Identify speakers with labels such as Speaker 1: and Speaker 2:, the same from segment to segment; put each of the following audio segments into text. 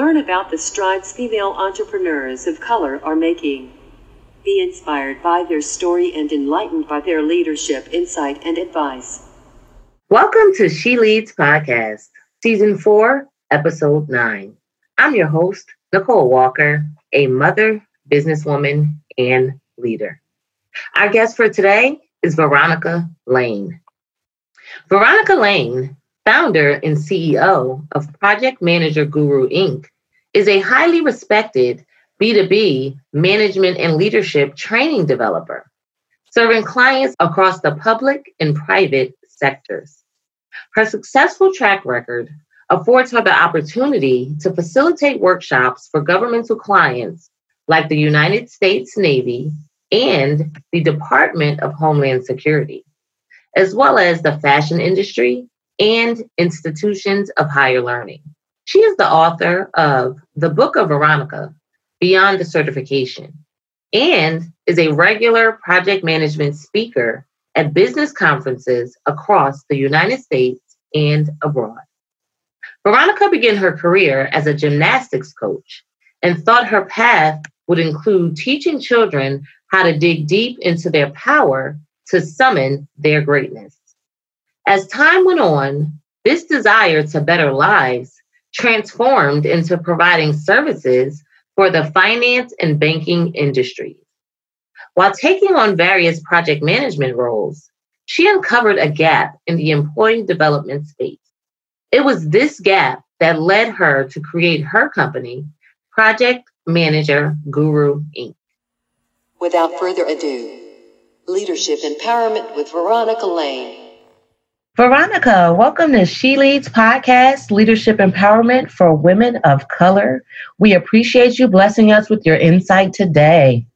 Speaker 1: Learn about the strides female entrepreneurs of color are making. Be inspired by their story and enlightened by their leadership, insight, and advice.
Speaker 2: Welcome to She Leads Podcast, Season 4, Episode 9. I'm your host, Nicole Walker, a mother, businesswoman, and leader. Our guest for today is Veronica Lane. Veronica Lane, founder and CEO of Project Manager Guru Inc., is a highly respected B2B management and leadership training developer, serving clients across the public and private sectors. Her successful track record affords her the opportunity to facilitate workshops for governmental clients like the United States Navy and the Department of Homeland Security, as well as the fashion industry and institutions of higher learning. She is the author of The Book of Veronica Beyond the Certification and is a regular project management speaker at business conferences across the United States and abroad. Veronica began her career as a gymnastics coach and thought her path would include teaching children how to dig deep into their power to summon their greatness. As time went on, this desire to better lives transformed into providing services for the finance and banking industries. While taking on various project management roles, she uncovered a gap in the employee development space. It was this gap that led her to create her company, Project Manager Guru Inc.
Speaker 1: Without further ado, Leadership Empowerment with Veronica Lane.
Speaker 2: Veronica, welcome to She Leads Podcast, Leadership Empowerment for Women of Color. We appreciate you blessing us with your insight today.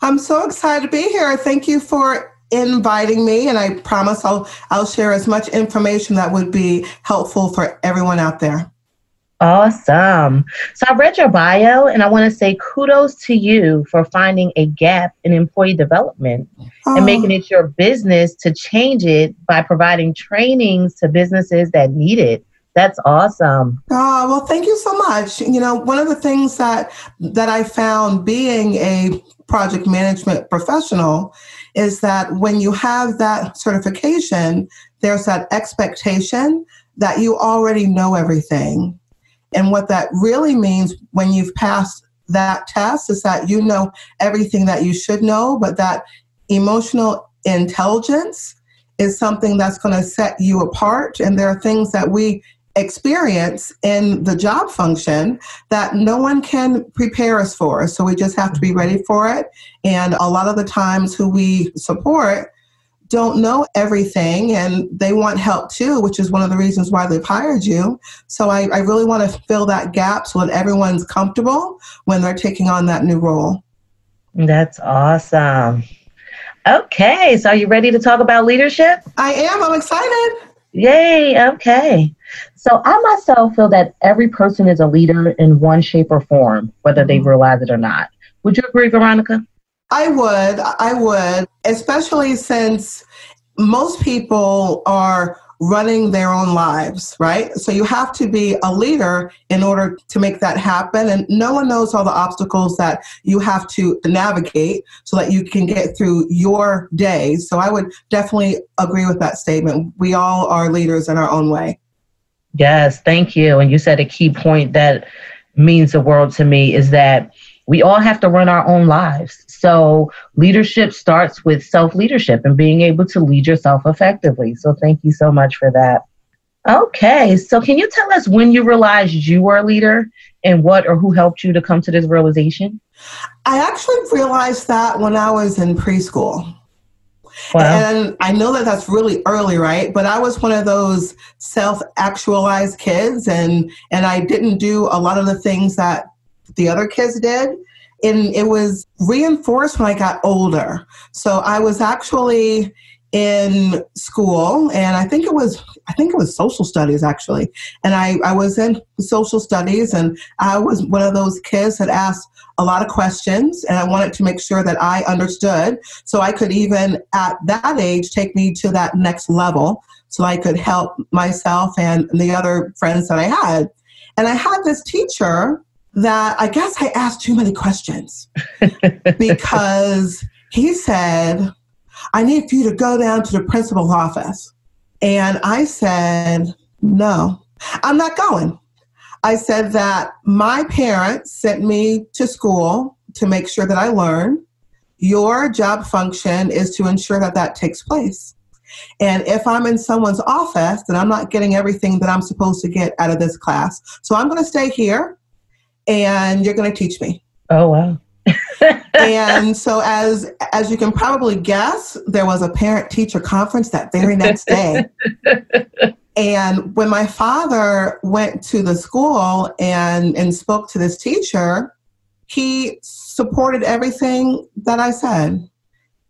Speaker 3: I'm so excited to be here. Thank you for inviting me, and I promise I'll I'll share as much information that would be helpful for everyone out there.
Speaker 2: Awesome. So I read your bio and I want to say kudos to you for finding a gap in employee development oh. and making it your business to change it by providing trainings to businesses that need it. That's awesome.
Speaker 3: Oh, well, thank you so much. You know, one of the things that that I found being a project management professional is that when you have that certification, there's that expectation that you already know everything and what that really means when you've passed that test is that you know everything that you should know, but that emotional intelligence is something that's going to set you apart. And there are things that we experience in the job function that no one can prepare us for. So we just have to be ready for it. And a lot of the times, who we support don't know everything and they want help too, which is one of the reasons why they've hired you. So I, I really want to fill that gap so that everyone's comfortable when they're taking on that new role.
Speaker 2: That's awesome. Okay, so are you ready to talk about leadership?
Speaker 3: I am. I'm excited.
Speaker 2: Yay, okay. So I myself feel that every person is a leader in one shape or form, whether they mm-hmm. realize it or not. Would you agree, Veronica?
Speaker 3: I would. I would, especially since most people are running their own lives, right? So you have to be a leader in order to make that happen. And no one knows all the obstacles that you have to navigate so that you can get through your day. So I would definitely agree with that statement. We all are leaders in our own way.
Speaker 2: Yes, thank you. And you said a key point that means the world to me is that we all have to run our own lives. So leadership starts with self leadership and being able to lead yourself effectively. So thank you so much for that. Okay, so can you tell us when you realized you were a leader and what or who helped you to come to this realization?
Speaker 3: I actually realized that when I was in preschool. Wow. And I know that that's really early, right? But I was one of those self-actualized kids and and I didn't do a lot of the things that the other kids did. And it was reinforced when I got older. So I was actually in school and I think it was I think it was social studies actually. And I, I was in social studies and I was one of those kids that asked a lot of questions and I wanted to make sure that I understood so I could even at that age take me to that next level so I could help myself and the other friends that I had. And I had this teacher that I guess I asked too many questions because he said, I need for you to go down to the principal's office. And I said, No, I'm not going. I said that my parents sent me to school to make sure that I learn. Your job function is to ensure that that takes place. And if I'm in someone's office, then I'm not getting everything that I'm supposed to get out of this class. So I'm going to stay here and you're going to teach me.
Speaker 2: Oh, wow.
Speaker 3: and so as as you can probably guess there was a parent teacher conference that very next day and when my father went to the school and and spoke to this teacher he supported everything that i said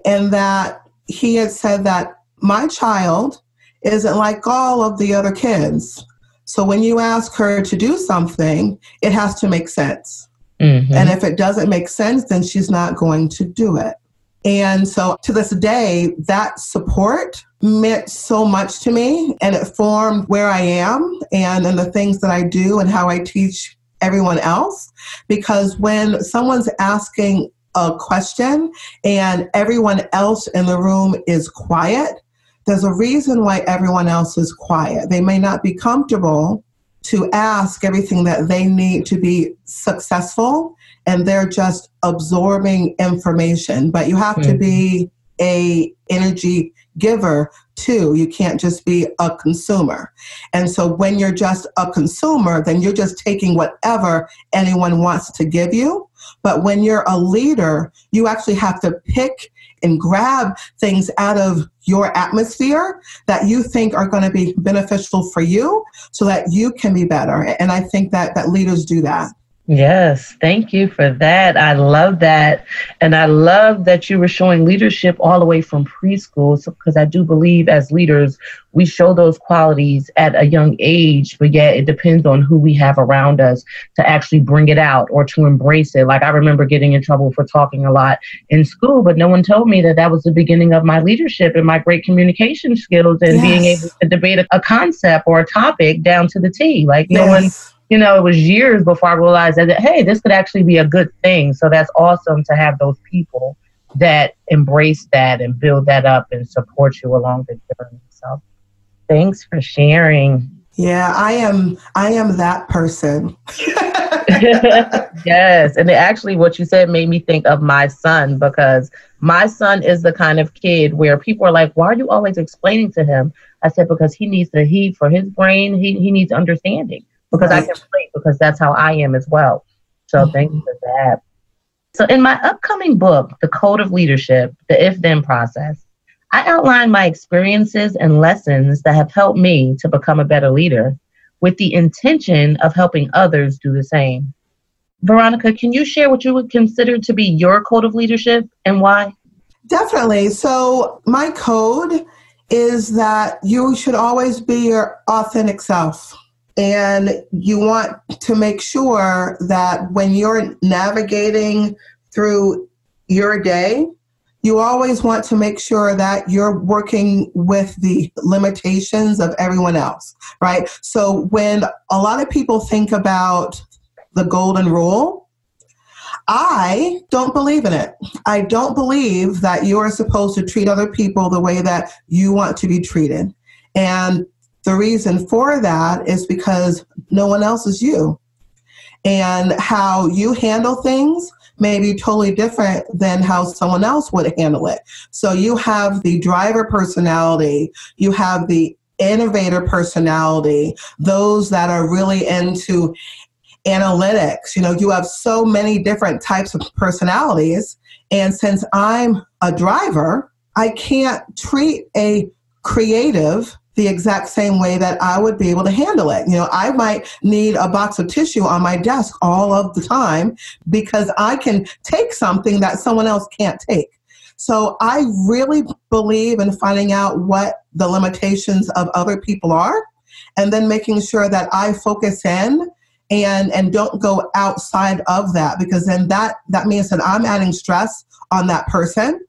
Speaker 3: and that he had said that my child isn't like all of the other kids. So when you ask her to do something, it has to make sense. Mm-hmm. And if it doesn't make sense, then she's not going to do it. And so to this day, that support meant so much to me and it formed where I am and, and the things that I do and how I teach everyone else. Because when someone's asking a question and everyone else in the room is quiet, there's a reason why everyone else is quiet. They may not be comfortable to ask everything that they need to be successful and they're just absorbing information. But you have to hmm. be a energy giver too. You can't just be a consumer. And so when you're just a consumer then you're just taking whatever anyone wants to give you. But when you're a leader you actually have to pick and grab things out of your atmosphere that you think are going to be beneficial for you so that you can be better. And I think that, that leaders do that.
Speaker 2: Yes, thank you for that. I love that. And I love that you were showing leadership all the way from preschool because I do believe as leaders, we show those qualities at a young age, but yet it depends on who we have around us to actually bring it out or to embrace it. Like I remember getting in trouble for talking a lot in school, but no one told me that that was the beginning of my leadership and my great communication skills and yes. being able to debate a, a, concept or a topic down to the T. Like no yes. one you know, it was years before I realized that, hey, this could actually be a good thing. So that's awesome to have those people that embrace that and build that up and support you along the journey. So thanks for sharing.
Speaker 3: Yeah, I am I am that person.
Speaker 2: yes, and actually what you said made me think of my son because my son is the kind of kid where people are like, "Why are you always explaining to him?" I said because he needs to he for his brain, he he needs understanding because right. I can relate because that's how I am as well. So mm-hmm. thank you for that. So in my upcoming book, The Code of Leadership, the if then process, I outline my experiences and lessons that have helped me to become a better leader with the intention of helping others do the same. Veronica, can you share what you would consider to be your code of leadership and why?
Speaker 3: Definitely. So, my code is that you should always be your authentic self. And you want to make sure that when you're navigating through your day, you always want to make sure that you're working with the limitations of everyone else, right? So when a lot of people think about the golden rule, I don't believe in it. I don't believe that you are supposed to treat other people the way that you want to be treated. And the reason for that is because no one else is you. And how you handle things may be totally different than how someone else would handle it. So you have the driver personality, you have the innovator personality, those that are really into analytics. You know, you have so many different types of personalities. And since I'm a driver, I can't treat a creative the exact same way that I would be able to handle it. You know, I might need a box of tissue on my desk all of the time because I can take something that someone else can't take. So I really believe in finding out what the limitations of other people are and then making sure that I focus in and and don't go outside of that because then that that means that I'm adding stress on that person.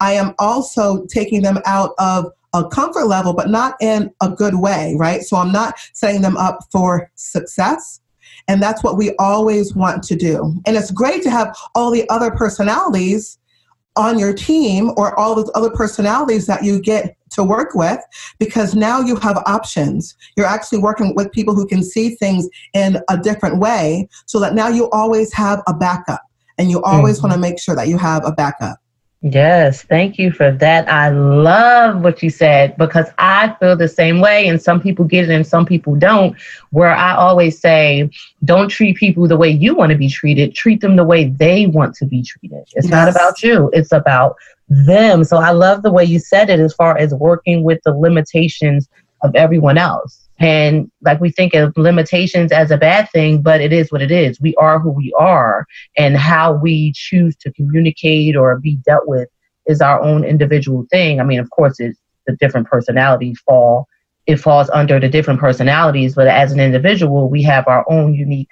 Speaker 3: I am also taking them out of a comfort level, but not in a good way, right? So I'm not setting them up for success. And that's what we always want to do. And it's great to have all the other personalities on your team or all those other personalities that you get to work with because now you have options. You're actually working with people who can see things in a different way so that now you always have a backup and you always mm-hmm. want to make sure that you have a backup.
Speaker 2: Yes, thank you for that. I love what you said because I feel the same way, and some people get it and some people don't. Where I always say, don't treat people the way you want to be treated, treat them the way they want to be treated. It's yes. not about you, it's about them. So I love the way you said it as far as working with the limitations of everyone else. And like we think of limitations as a bad thing, but it is what it is. We are who we are, and how we choose to communicate or be dealt with is our own individual thing. I mean, of course, it's the different personalities fall. It falls under the different personalities, but as an individual, we have our own unique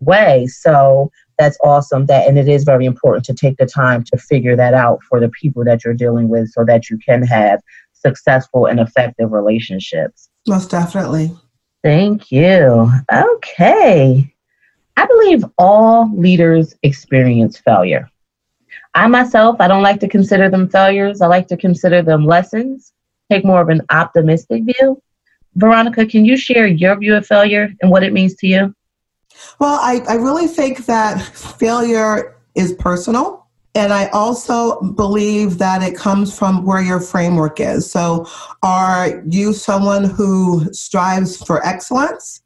Speaker 2: way. So that's awesome. That and it is very important to take the time to figure that out for the people that you're dealing with, so that you can have successful and effective relationships.
Speaker 3: Most definitely.
Speaker 2: Thank you. Okay. I believe all leaders experience failure. I myself, I don't like to consider them failures. I like to consider them lessons, take more of an optimistic view. Veronica, can you share your view of failure and what it means to you?
Speaker 3: Well, I, I really think that failure is personal. And I also believe that it comes from where your framework is. So, are you someone who strives for excellence,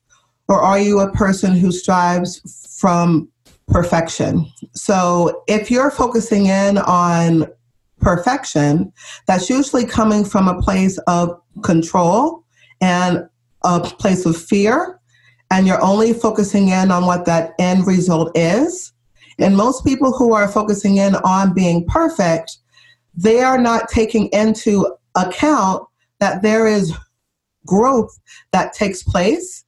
Speaker 3: or are you a person who strives from perfection? So, if you're focusing in on perfection, that's usually coming from a place of control and a place of fear, and you're only focusing in on what that end result is and most people who are focusing in on being perfect, they are not taking into account that there is growth that takes place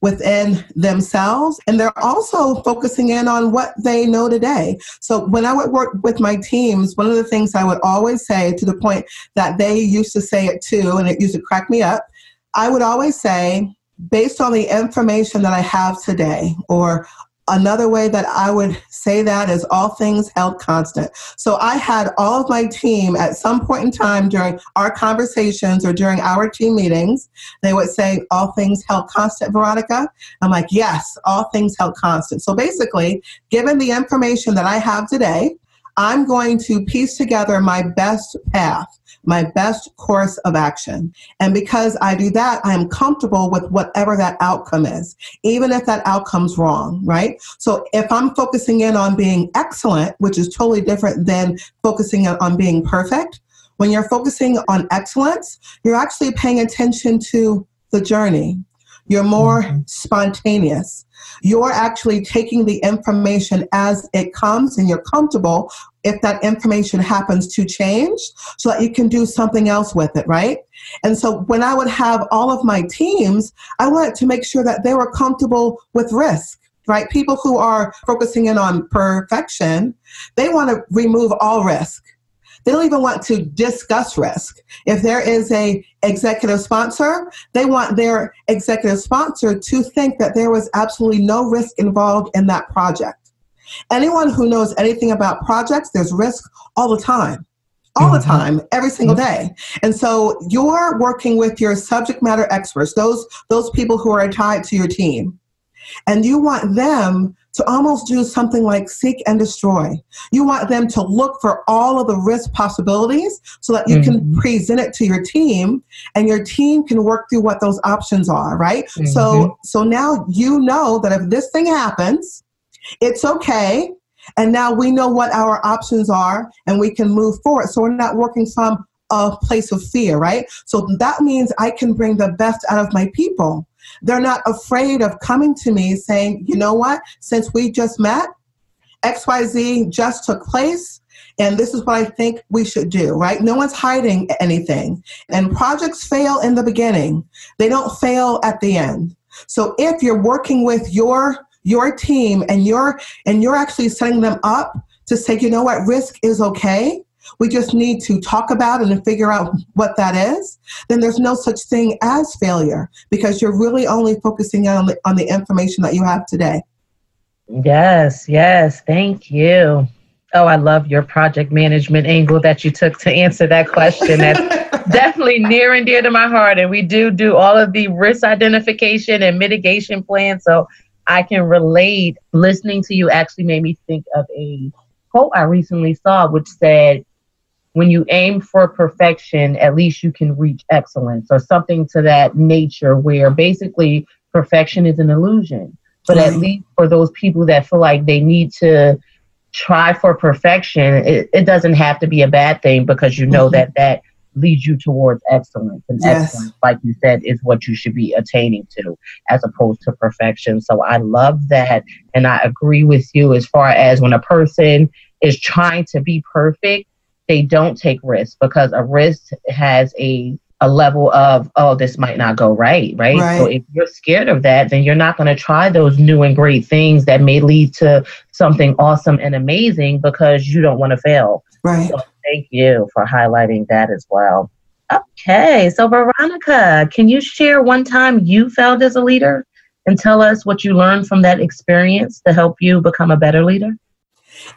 Speaker 3: within themselves. And they're also focusing in on what they know today. So when i would work with my teams one of the things i would always say to the point that they used to say it too and it used to crack me up i would always say based on the information that i have today or Another way that I would say that is all things held constant. So I had all of my team at some point in time during our conversations or during our team meetings, they would say, All things held constant, Veronica. I'm like, Yes, all things held constant. So basically, given the information that I have today, I'm going to piece together my best path my best course of action. And because I do that, I am comfortable with whatever that outcome is, even if that outcome's wrong, right? So if I'm focusing in on being excellent, which is totally different than focusing on being perfect, when you're focusing on excellence, you're actually paying attention to the journey. You're more spontaneous. You're actually taking the information as it comes and you're comfortable if that information happens to change so that you can do something else with it, right? And so when I would have all of my teams, I wanted to make sure that they were comfortable with risk right people who are focusing in on perfection they want to remove all risk they don't even want to discuss risk if there is a executive sponsor they want their executive sponsor to think that there was absolutely no risk involved in that project Anyone who knows anything about projects, there's risk all the time. All the mm-hmm. time, every single day. And so you're working with your subject matter experts, those those people who are tied to your team. And you want them to almost do something like seek and destroy. You want them to look for all of the risk possibilities so that you mm-hmm. can present it to your team and your team can work through what those options are, right? Mm-hmm. So so now you know that if this thing happens, it's okay. And now we know what our options are and we can move forward. So we're not working from a place of fear, right? So that means I can bring the best out of my people. They're not afraid of coming to me saying, you know what, since we just met, XYZ just took place. And this is what I think we should do, right? No one's hiding anything. And projects fail in the beginning, they don't fail at the end. So if you're working with your your team and you're and you're actually setting them up to say, you know what, risk is okay. We just need to talk about it and figure out what that is, then there's no such thing as failure because you're really only focusing on the, on the information that you have today.
Speaker 2: Yes, yes. Thank you. Oh, I love your project management angle that you took to answer that question. That's definitely near and dear to my heart. And we do do all of the risk identification and mitigation plans. So I can relate. Listening to you actually made me think of a quote I recently saw, which said, when you aim for perfection, at least you can reach excellence, or something to that nature, where basically perfection is an illusion. But at least for those people that feel like they need to try for perfection, it, it doesn't have to be a bad thing because you know mm-hmm. that that leads you towards excellence. And yes. excellence, like you said, is what you should be attaining to as opposed to perfection. So I love that. And I agree with you as far as when a person is trying to be perfect, they don't take risks because a risk has a a level of oh this might not go right, right? Right. so if you're scared of that then you're not going to try those new and great things that may lead to something awesome and amazing because you don't want to fail.
Speaker 3: Right. So
Speaker 2: thank you for highlighting that as well. Okay so veronica can you share one time you failed as a leader and tell us what you learned from that experience to help you become a better leader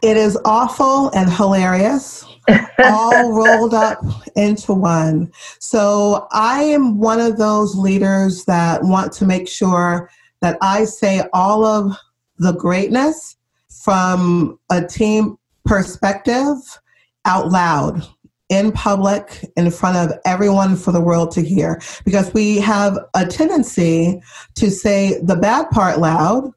Speaker 3: it is awful and hilarious all rolled up into one. So I am one of those leaders that want to make sure that I say all of the greatness from a team perspective out loud in public in front of everyone for the world to hear because we have a tendency to say the bad part loud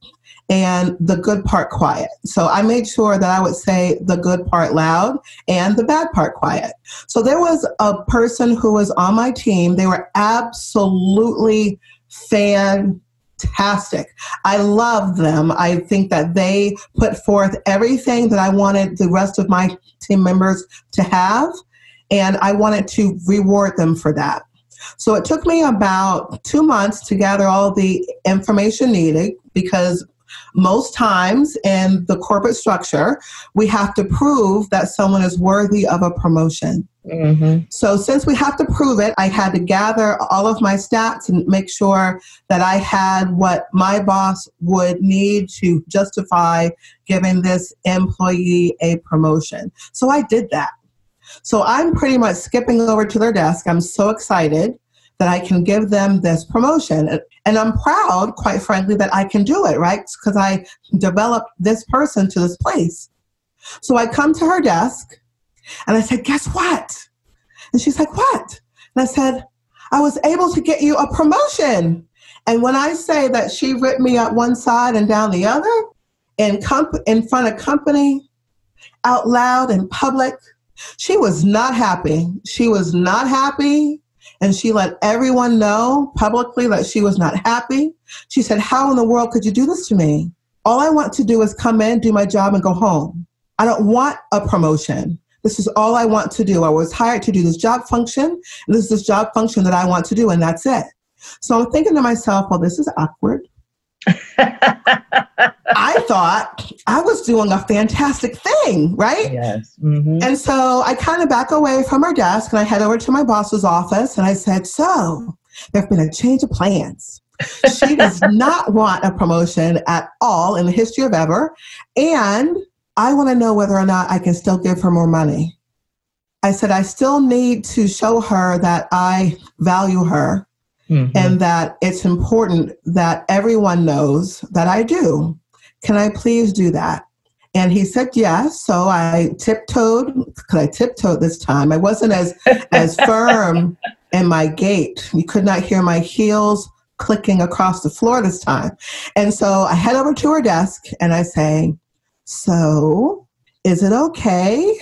Speaker 3: and the good part quiet. So I made sure that I would say the good part loud and the bad part quiet. So there was a person who was on my team. They were absolutely fantastic. I love them. I think that they put forth everything that I wanted the rest of my team members to have, and I wanted to reward them for that. So it took me about two months to gather all the information needed because most times in the corporate structure, we have to prove that someone is worthy of a promotion. Mm-hmm. So, since we have to prove it, I had to gather all of my stats and make sure that I had what my boss would need to justify giving this employee a promotion. So, I did that. So, I'm pretty much skipping over to their desk. I'm so excited that I can give them this promotion. And I'm proud, quite frankly, that I can do it, right? Because I developed this person to this place. So I come to her desk and I said, Guess what? And she's like, What? And I said, I was able to get you a promotion. And when I say that she ripped me up one side and down the other, in, comp- in front of company, out loud in public, she was not happy. She was not happy and she let everyone know publicly that she was not happy. She said, How in the world could you do this to me? All I want to do is come in, do my job, and go home. I don't want a promotion. This is all I want to do. I was hired to do this job function, and this is this job function that I want to do, and that's it. So I'm thinking to myself, well, this is awkward. I thought I was doing a fantastic thing, right?
Speaker 2: Yes. Mm-hmm.
Speaker 3: And so I kind of back away from our desk and I head over to my boss's office and I said, So, there's been a change of plans. she does not want a promotion at all in the history of ever. And I want to know whether or not I can still give her more money. I said, I still need to show her that I value her mm-hmm. and that it's important that everyone knows that I do. Can I please do that? And he said yes. So I tiptoed, because I tiptoed this time. I wasn't as as firm in my gait. You could not hear my heels clicking across the floor this time. And so I head over to her desk and I say, So is it okay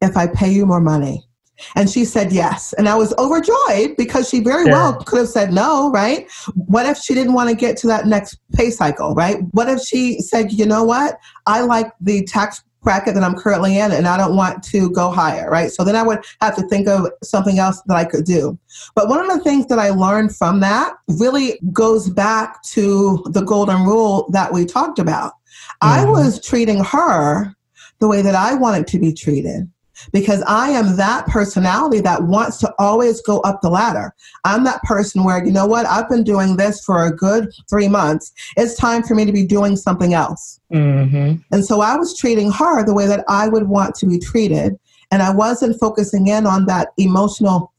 Speaker 3: if I pay you more money? And she said yes. And I was overjoyed because she very yeah. well could have said no, right? What if she didn't want to get to that next pay cycle, right? What if she said, you know what? I like the tax bracket that I'm currently in and I don't want to go higher, right? So then I would have to think of something else that I could do. But one of the things that I learned from that really goes back to the golden rule that we talked about. Mm-hmm. I was treating her the way that I wanted to be treated. Because I am that personality that wants to always go up the ladder. I'm that person where, you know what, I've been doing this for a good three months. It's time for me to be doing something else. Mm-hmm. And so I was treating her the way that I would want to be treated. And I wasn't focusing in on that emotional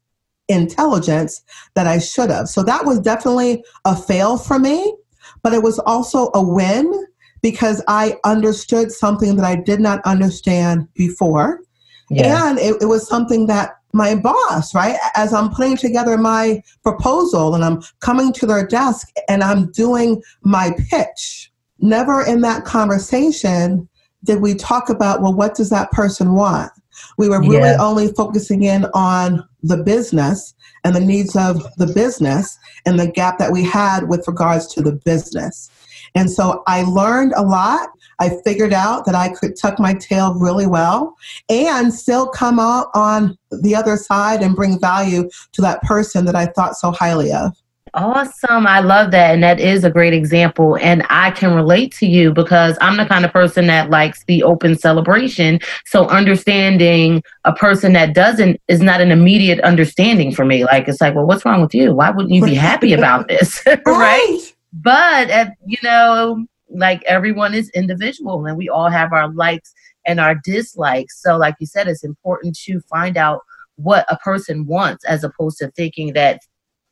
Speaker 3: intelligence that I should have. So that was definitely a fail for me, but it was also a win because I understood something that I did not understand before. Yeah. And it, it was something that my boss, right, as I'm putting together my proposal and I'm coming to their desk and I'm doing my pitch, never in that conversation did we talk about, well, what does that person want? We were really yeah. only focusing in on the business and the needs of the business and the gap that we had with regards to the business. And so I learned a lot. I figured out that I could tuck my tail really well and still come out on the other side and bring value to that person that I thought so highly of.
Speaker 2: Awesome. I love that. And that is a great example. And I can relate to you because I'm the kind of person that likes the open celebration. So understanding a person that doesn't is not an immediate understanding for me. Like, it's like, well, what's wrong with you? Why wouldn't you be happy about this? right. But, at, you know, like everyone is individual and we all have our likes and our dislikes. So, like you said, it's important to find out what a person wants as opposed to thinking that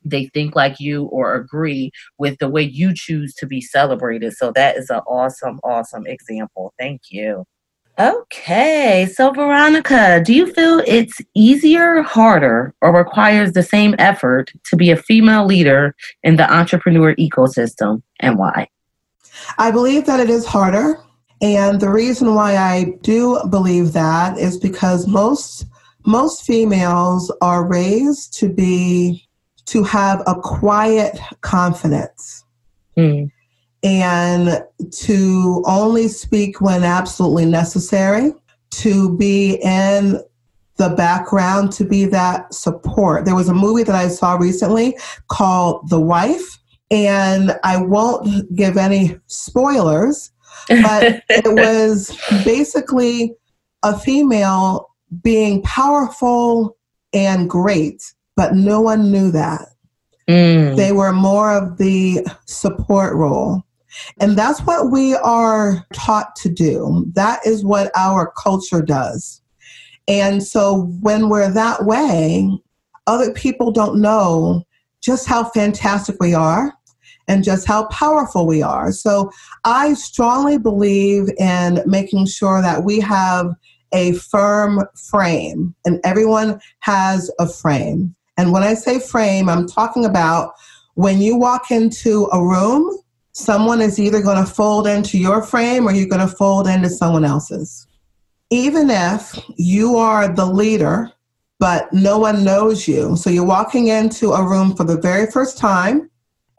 Speaker 2: they think like you or agree with the way you choose to be celebrated. So that is an awesome, awesome example. Thank you. Okay, so Veronica, do you feel it's easier, harder, or requires the same effort to be a female leader in the entrepreneur ecosystem and why?
Speaker 3: I believe that it is harder. And the reason why I do believe that is because most most females are raised to be to have a quiet confidence mm. and to only speak when absolutely necessary, to be in the background, to be that support. There was a movie that I saw recently called The Wife, and I won't give any spoilers, but it was basically a female being powerful and great but no one knew that. Mm. They were more of the support role. And that's what we are taught to do. That is what our culture does. And so when we're that way, other people don't know just how fantastic we are and just how powerful we are. So I strongly believe in making sure that we have a firm frame, and everyone has a frame. And when I say frame, I'm talking about when you walk into a room, someone is either going to fold into your frame or you're going to fold into someone else's. Even if you are the leader, but no one knows you, so you're walking into a room for the very first time,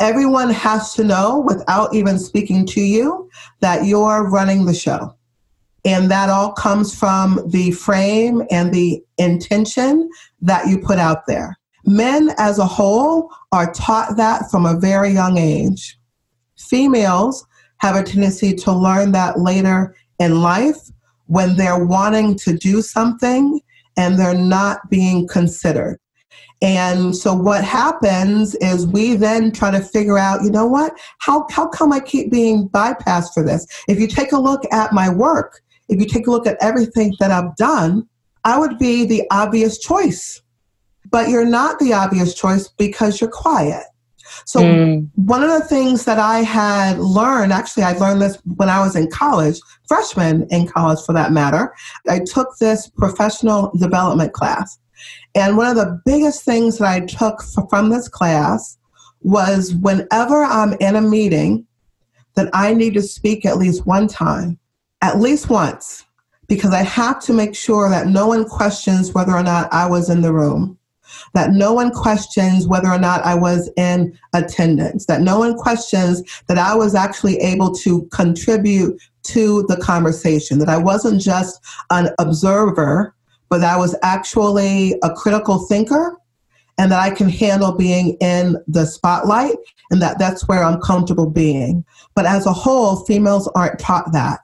Speaker 3: everyone has to know without even speaking to you that you're running the show. And that all comes from the frame and the intention that you put out there. Men as a whole are taught that from a very young age. Females have a tendency to learn that later in life when they're wanting to do something and they're not being considered. And so what happens is we then try to figure out, you know what, how, how come I keep being bypassed for this? If you take a look at my work, if you take a look at everything that I've done, I would be the obvious choice but you're not the obvious choice because you're quiet. So, mm. one of the things that I had learned, actually, I learned this when I was in college, freshman in college for that matter. I took this professional development class. And one of the biggest things that I took from this class was whenever I'm in a meeting, that I need to speak at least one time, at least once, because I have to make sure that no one questions whether or not I was in the room that no one questions whether or not I was in attendance, that no one questions that I was actually able to contribute to the conversation, that I wasn't just an observer, but I was actually a critical thinker and that I can handle being in the spotlight and that that's where I'm comfortable being. But as a whole, females aren't taught that.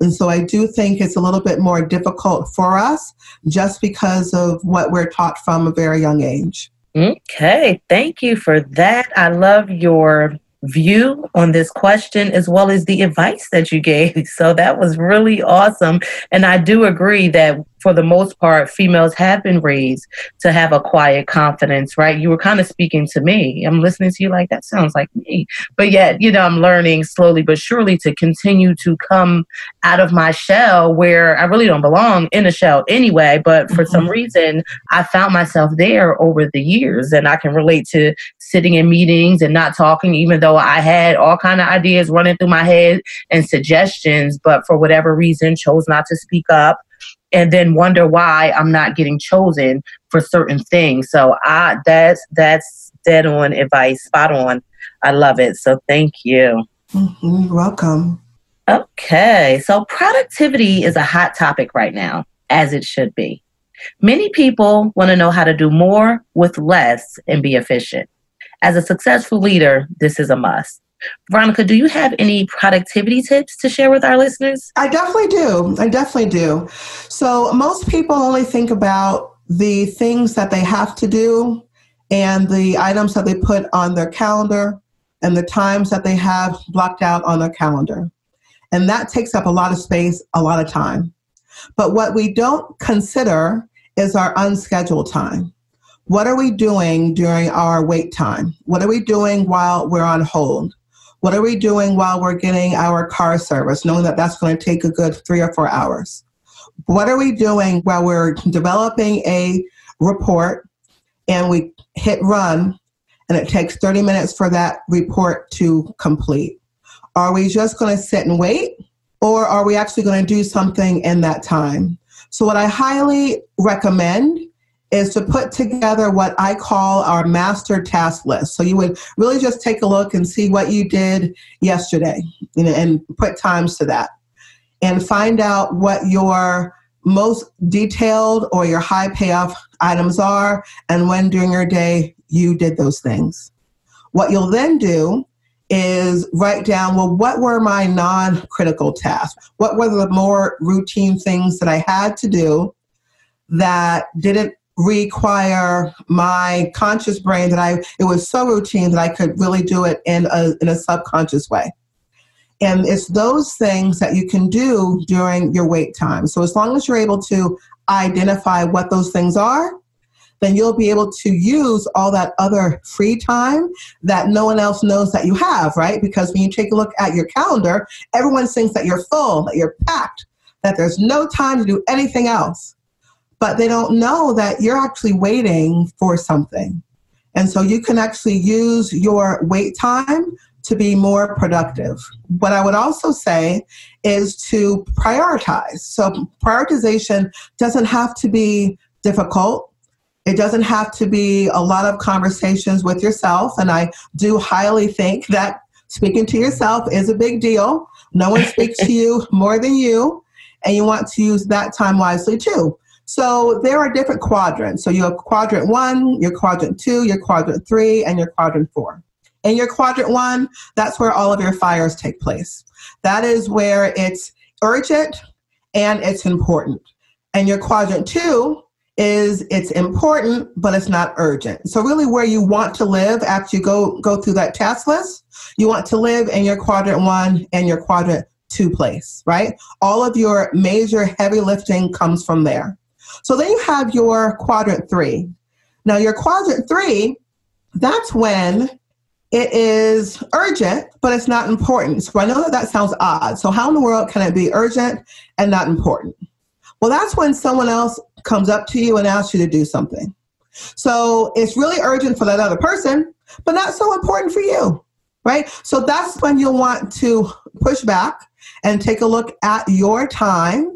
Speaker 3: And so I do think it's a little bit more difficult for us just because of what we're taught from a very young age.
Speaker 2: Okay, thank you for that. I love your view on this question as well as the advice that you gave. So that was really awesome. And I do agree that for the most part, females have been raised to have a quiet confidence, right? You were kind of speaking to me. I'm listening to you like that sounds like me. But yet, you know, I'm learning slowly but surely to continue to come out of my shell where I really don't belong in a shell anyway. But for mm-hmm. some reason, I found myself there over the years. And I can relate to sitting in meetings and not talking, even though I had all kind of ideas running through my head and suggestions, but for whatever reason chose not to speak up and then wonder why I'm not getting chosen for certain things. So I that's that's dead on advice, spot on. I love it. So thank you.
Speaker 3: Mm-hmm. Welcome.
Speaker 2: Okay, so productivity is a hot topic right now, as it should be. Many people want to know how to do more with less and be efficient. As a successful leader, this is a must. Veronica, do you have any productivity tips to share with our listeners?
Speaker 3: I definitely do. I definitely do. So, most people only think about the things that they have to do and the items that they put on their calendar and the times that they have blocked out on their calendar. And that takes up a lot of space, a lot of time. But what we don't consider is our unscheduled time. What are we doing during our wait time? What are we doing while we're on hold? What are we doing while we're getting our car service, knowing that that's going to take a good three or four hours? What are we doing while we're developing a report and we hit run and it takes 30 minutes for that report to complete? Are we just going to sit and wait or are we actually going to do something in that time? So, what I highly recommend is to put together what I call our master task list. So you would really just take a look and see what you did yesterday and put times to that. And find out what your most detailed or your high payoff items are and when during your day you did those things. What you'll then do is write down well, what were my non critical tasks? What were the more routine things that I had to do that didn't require my conscious brain that I it was so routine that I could really do it in a in a subconscious way. And it's those things that you can do during your wait time. So as long as you're able to identify what those things are, then you'll be able to use all that other free time that no one else knows that you have, right? Because when you take a look at your calendar, everyone thinks that you're full, that you're packed, that there's no time to do anything else but they don't know that you're actually waiting for something. And so you can actually use your wait time to be more productive. What I would also say is to prioritize. So prioritization doesn't have to be difficult. It doesn't have to be a lot of conversations with yourself. And I do highly think that speaking to yourself is a big deal. No one speaks to you more than you, and you want to use that time wisely too. So there are different quadrants. So you have quadrant one, your quadrant two, your quadrant three, and your quadrant four. In your quadrant one, that's where all of your fires take place. That is where it's urgent and it's important. And your quadrant two is it's important, but it's not urgent. So really where you want to live after you go, go through that task list, you want to live in your quadrant one and your quadrant two place, right? All of your major heavy lifting comes from there. So then you have your quadrant three. Now, your quadrant three, that's when it is urgent, but it's not important. So I know that that sounds odd. So, how in the world can it be urgent and not important? Well, that's when someone else comes up to you and asks you to do something. So, it's really urgent for that other person, but not so important for you, right? So, that's when you'll want to push back and take a look at your time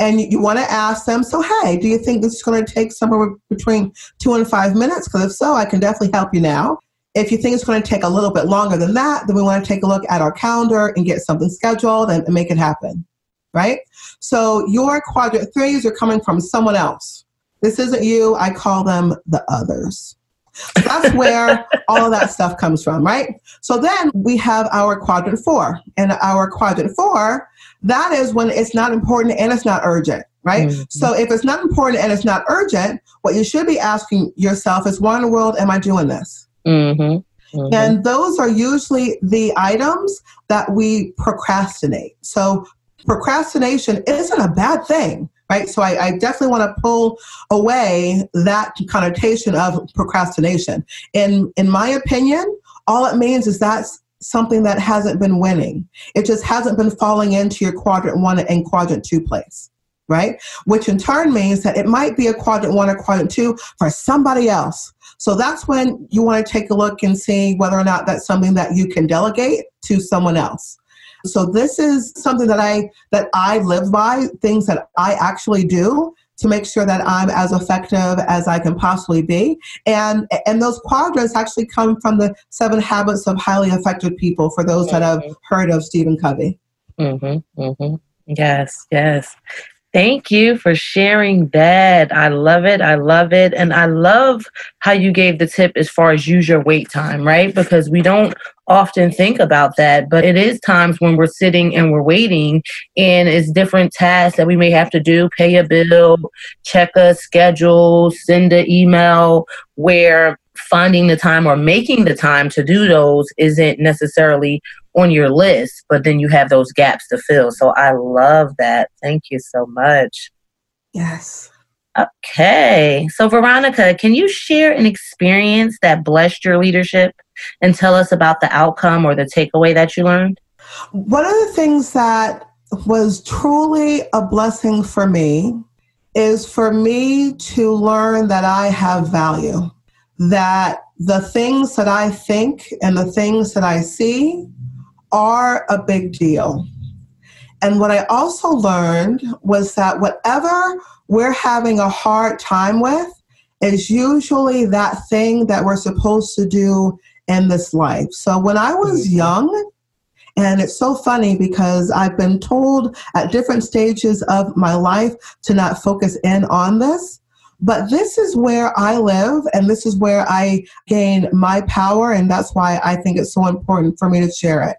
Speaker 3: and you, want to ask them, so hey, do you think this is going to take somewhere between two and five minutes? Because if so, I can definitely help you now. If you think it's going to take a little bit longer than that, then we want to take a look at our calendar and get something scheduled and, and make it happen, right? So your quadrant threes are coming from someone else. This isn't you. I call them the others. That's where all of that stuff comes from, right? So then we have our quadrant four. And our quadrant four, that is when it's not important and it's not urgent, right? Mm-hmm. So if it's not important and it's not urgent, what you should be asking yourself is, why in the world am I doing this? Mm-hmm. Mm-hmm. And those are usually the items that we procrastinate. So procrastination isn't a bad thing, right? So I, I definitely want to pull away that connotation of procrastination. In in my opinion, all it means is that's something that hasn't been winning. It just hasn't been falling into your quadrant one and quadrant two place. Right? Which in turn means that it might be a quadrant one or quadrant two for somebody else. So that's when you want to take a look and see whether or not that's something that you can delegate to someone else. So this is something that I that I live by, things that I actually do to make sure that I'm as effective as I can possibly be. And and those quadrants actually come from the seven habits of highly effective people for those that have mm-hmm. heard of Stephen Covey.
Speaker 2: Mm-hmm, mm-hmm. Yes, yes. Thank you for sharing that. I love it. I love it. And I love how you gave the tip as far as use your wait time, right? Because we don't often think about that, but it is times when we're sitting and we're waiting, and it's different tasks that we may have to do pay a bill, check a schedule, send an email where finding the time or making the time to do those isn't necessarily on your list, but then you have those gaps to fill. So I love that. Thank you so much.
Speaker 3: Yes.
Speaker 2: Okay. So, Veronica, can you share an experience that blessed your leadership and tell us about the outcome or the takeaway that you learned?
Speaker 3: One of the things that was truly a blessing for me is for me to learn that I have value, that the things that I think and the things that I see are a big deal. And what I also learned was that whatever we're having a hard time with is usually that thing that we're supposed to do in this life. So when I was mm-hmm. young, and it's so funny because I've been told at different stages of my life to not focus in on this. But this is where I live and this is where I gain my power. And that's why I think it's so important for me to share it.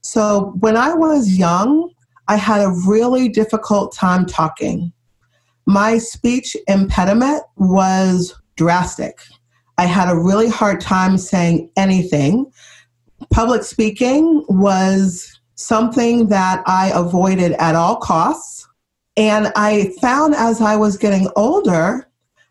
Speaker 3: So when I was young, I had a really difficult time talking. My speech impediment was drastic. I had a really hard time saying anything. Public speaking was something that I avoided at all costs. And I found as I was getting older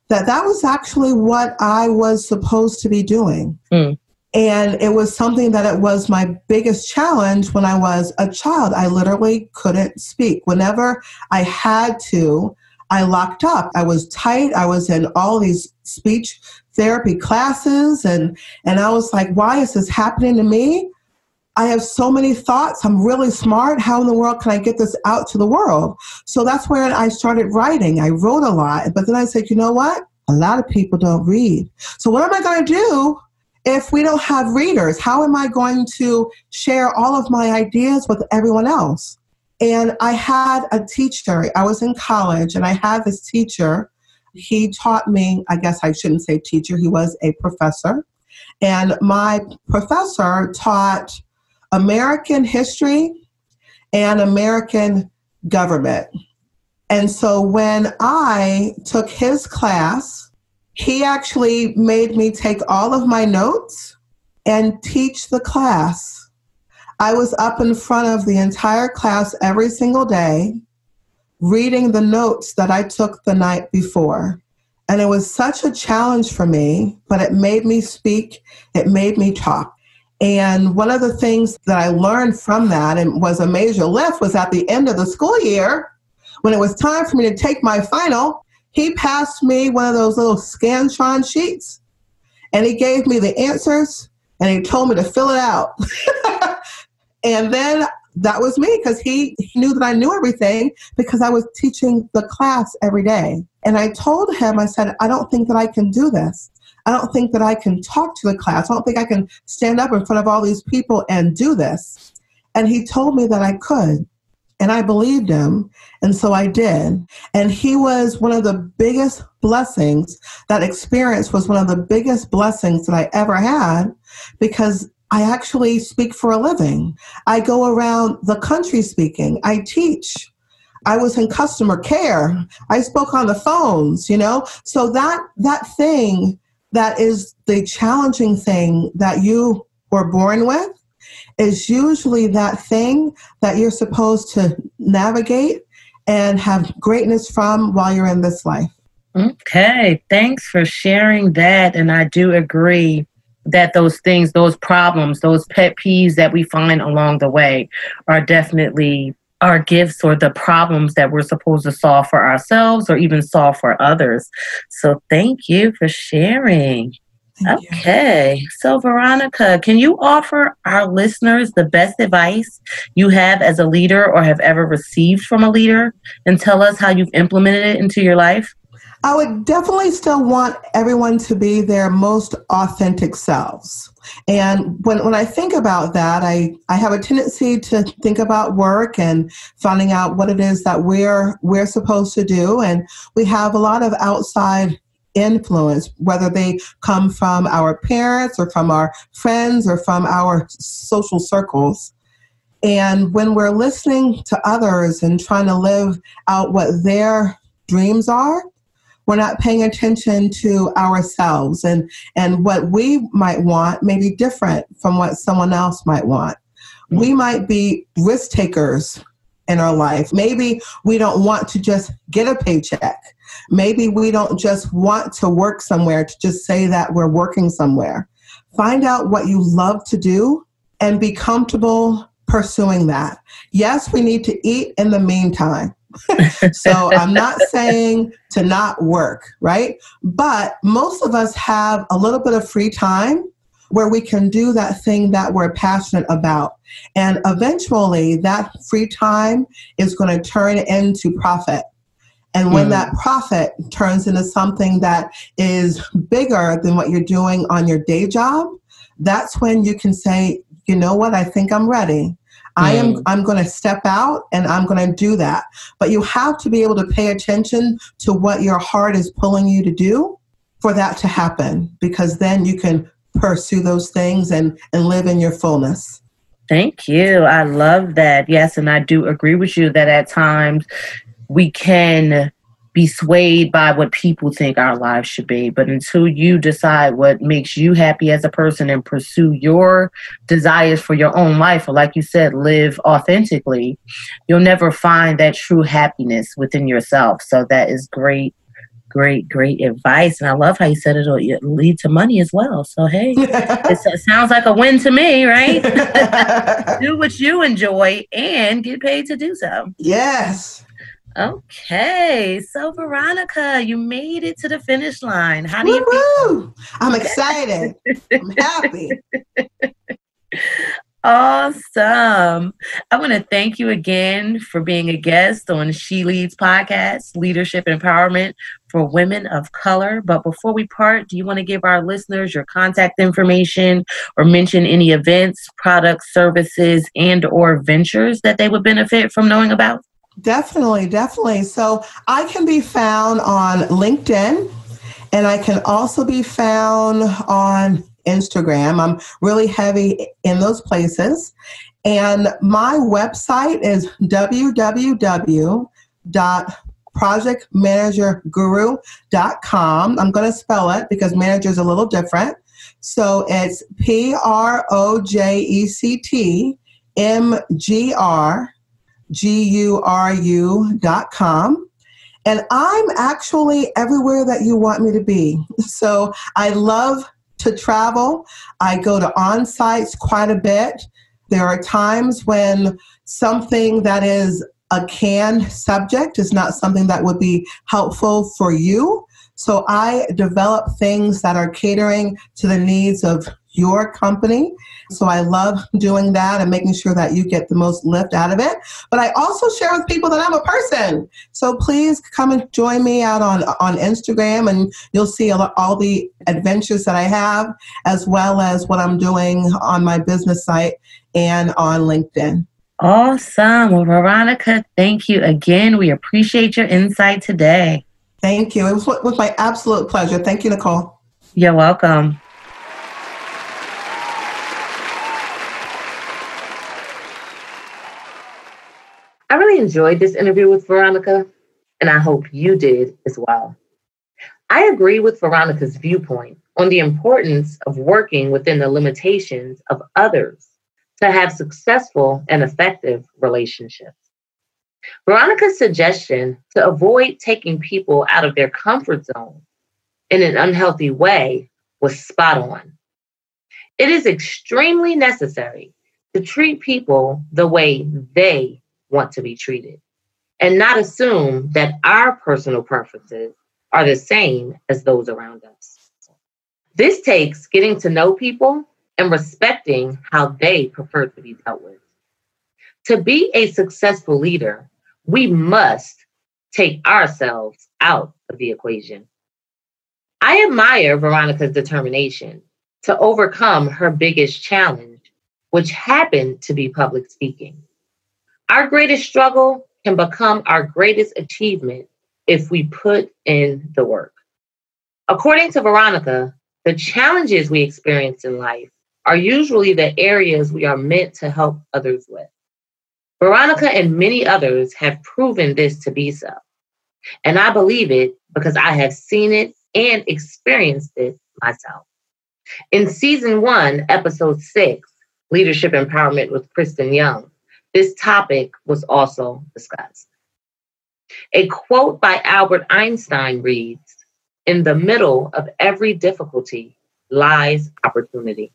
Speaker 3: that that was actually what I was supposed to be doing. Mm. And it was something that it was my biggest challenge when I was a child. I literally couldn't speak. Whenever I had to, I locked up. I was tight. I was in all these speech therapy classes and and I was like, why is this happening to me? I have so many thoughts. I'm really smart. How in the world can I get this out to the world? So that's where I started writing. I wrote a lot, but then I said, you know what? A lot of people don't read. So what am I going to do if we don't have readers? How am I going to share all of my ideas with everyone else? And I had a teacher, I was in college, and I had this teacher. He taught me, I guess I shouldn't say teacher, he was a professor. And my professor taught American history and American government. And so when I took his class, he actually made me take all of my notes and teach the class. I was up in front of the entire class every single day reading the notes that I took the night before. And it was such a challenge for me, but it made me speak, it made me talk. And one of the things that I learned from that and was a major lift was at the end of the school year, when it was time for me to take my final, he passed me one of those little Scantron sheets and he gave me the answers and he told me to fill it out. and then that was me because he, he knew that I knew everything because I was teaching the class every day. And I told him, I said, I don't think that I can do this. I don't think that I can talk to the class. I don't think I can stand up in front of all these people and do this. And he told me that I could. And I believed him. And so I did. And he was one of the biggest blessings. That experience was one of the biggest blessings that I ever had because I actually speak for a living. I go around the country speaking. I teach. I was in customer care. I spoke on the phones, you know? So that that thing that is the challenging thing that you were born with is usually that thing that you're supposed to navigate and have greatness from while you're in this life.
Speaker 2: Okay, thanks for sharing that. And I do agree that those things, those problems, those pet peeves that we find along the way are definitely our gifts or the problems that we're supposed to solve for ourselves or even solve for others. So thank you for sharing.
Speaker 3: Thank
Speaker 2: okay. You. So, Veronica, can you offer our listeners the best advice you have as a leader or have ever received from a leader and tell us how you've implemented it into your life?
Speaker 3: I would definitely still want everyone to be their most authentic selves. And when, when I think about that, I, I have a tendency to think about work and finding out what it is that we're we're supposed to do. And we have a lot of outside influence, whether they come from our parents or from our friends or from our social circles. And when we're listening to others and trying to live out what their dreams are, we're not paying attention to ourselves and, and what we might want may be different from what someone else might want. Mm. We might be risk takers in our life. Maybe we don't want to just get a paycheck. Maybe we don't just want to work somewhere to just say that we're working somewhere. Find out what you love to do and be comfortable pursuing that. Yes, we need to eat in the meantime. so I'm not saying to not work, right? But most of us have a little bit of free time where we can do that thing that we're passionate about. And eventually, that free time is going to turn into profit. And when mm. that profit turns into something that is bigger than what you're doing on your day job, that's when you can say, you know what, I think I'm ready. I am mm. I'm going to step out and I'm going to do that. But you have to be able to pay attention to what your heart is pulling you to do for that to happen because then you can pursue those things and and live in your fullness.
Speaker 2: Thank you. I love that. Yes, and I do agree with you that at times we can be swayed by what people think our lives should be. But until you decide what makes you happy as a person and pursue your desires for your own life, or like you said, live authentically, you'll never find that true happiness within yourself. So that is great great, great advice. And I love how you said it'll lead to money as well. So, hey, it sounds like a win to me, right? do what you enjoy and get paid to do so.
Speaker 3: Yes.
Speaker 2: Okay, so Veronica, you made it to the finish line. How do Woo-hoo!
Speaker 3: you feel? I'm excited. I'm happy.
Speaker 2: Awesome. I want to thank you again for being a guest on She Leads podcast, Leadership Empowerment for Women of Color. But before we part, do you want to give our listeners your contact information or mention any events, products, services, and or ventures that they would benefit from knowing about?
Speaker 3: Definitely, definitely. So I can be found on LinkedIn and I can also be found on Instagram. I'm really heavy in those places. And my website is www.projectmanagerguru.com. I'm going to spell it because manager is a little different. So it's P R O J E C T M G R G-U-R-U dot com. And I'm actually everywhere that you want me to be. So I love to travel. I go to on sites quite a bit. There are times when something that is a canned subject is not something that would be helpful for you. So I develop things that are catering to the needs of your company. So I love doing that and making sure that you get the most lift out of it. But I also share with people that I'm a person. So please come and join me out on, on Instagram and you'll see all the adventures that I have as well as what I'm doing on my business site and on LinkedIn.
Speaker 2: Awesome. Well, Veronica, thank you again. We appreciate your insight today.
Speaker 3: Thank you. It was with my absolute pleasure. Thank you, Nicole.
Speaker 2: You're welcome. I really enjoyed this interview with Veronica, and I hope you did as well. I agree with Veronica's viewpoint on the importance of working within the limitations of others to have successful and effective relationships. Veronica's suggestion to avoid taking people out of their comfort zone in an unhealthy way was spot on. It is extremely necessary to treat people the way they want to be treated and not assume that our personal preferences are the same as those around us. This takes getting to know people and respecting how they prefer to be dealt with. To be a successful leader, we must take ourselves out of the equation. I admire Veronica's determination to overcome her biggest challenge, which happened to be public speaking. Our greatest struggle can become our greatest achievement if we put in the work. According to Veronica, the challenges we experience in life are usually the areas we are meant to help others with. Veronica and many others have proven this to be so. And I believe it because I have seen it and experienced it myself. In season one, episode six, Leadership Empowerment with Kristen Young, this topic was also discussed. A quote by Albert Einstein reads In the middle of every difficulty lies opportunity.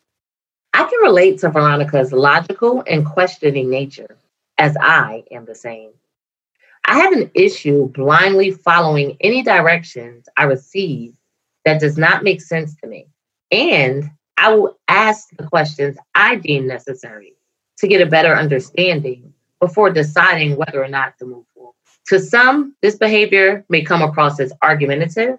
Speaker 2: I can relate to Veronica's logical and questioning nature, as I am the same. I have an issue blindly following any directions I receive that does not make sense to me. And I will ask the questions I deem necessary to get a better understanding before deciding whether or not to move forward. To some, this behavior may come across as argumentative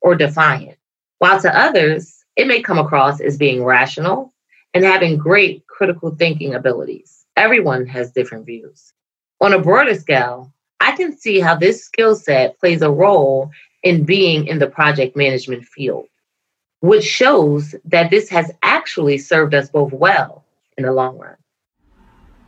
Speaker 2: or defiant, while to others, it may come across as being rational and having great critical thinking abilities. Everyone has different views. On a broader scale, I can see how this skill set plays a role in being in the project management field, which shows that this has actually served us both well in the long run.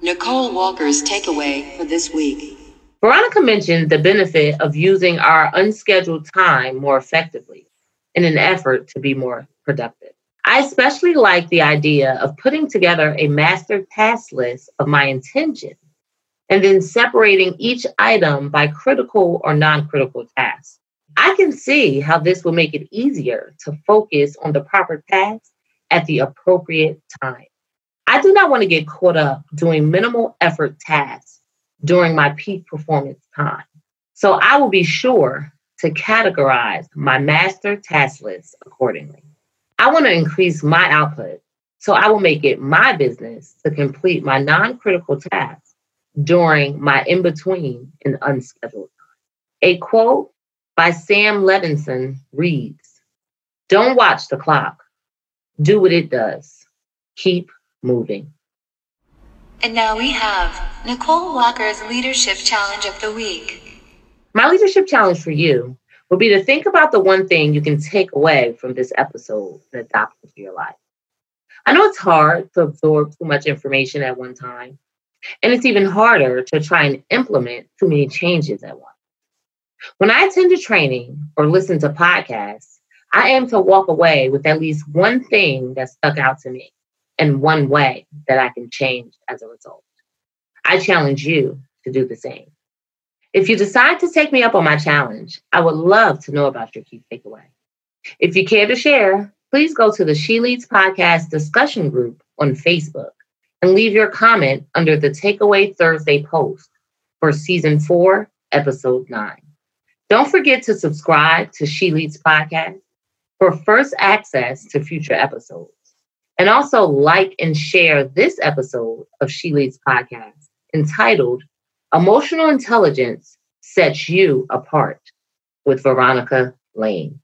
Speaker 1: Nicole Walker's takeaway for this week.
Speaker 2: Veronica mentioned the benefit of using our unscheduled time more effectively in an effort to be more productive. I especially like the idea of putting together a master task list of my intentions and then separating each item by critical or non critical tasks. I can see how this will make it easier to focus on the proper task at the appropriate time. I do not want to get caught up doing minimal effort tasks during my peak performance time. So I will be sure to categorize my master task list accordingly. I want to increase my output, so I will make it my business to complete my non critical tasks during my in between and unscheduled time. A quote by Sam Levenson reads Don't watch the clock, do what it does, keep moving.
Speaker 4: And now we have Nicole Walker's Leadership Challenge of the Week.
Speaker 2: My leadership challenge for you would be to think about the one thing you can take away from this episode and adopt into your life. I know it's hard to absorb too much information at one time, and it's even harder to try and implement too many changes at once. When I attend a training or listen to podcasts, I aim to walk away with at least one thing that stuck out to me and one way that I can change as a result. I challenge you to do the same. If you decide to take me up on my challenge, I would love to know about your key takeaway. If you care to share, please go to the She Leads Podcast discussion group on Facebook and leave your comment under the Takeaway Thursday post for season four, episode nine. Don't forget to subscribe to She Leads Podcast for first access to future episodes. And also like and share this episode of She Leads Podcast entitled Emotional intelligence sets you apart with Veronica Lane.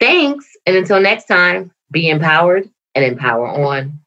Speaker 2: Thanks. And until next time, be empowered and empower on.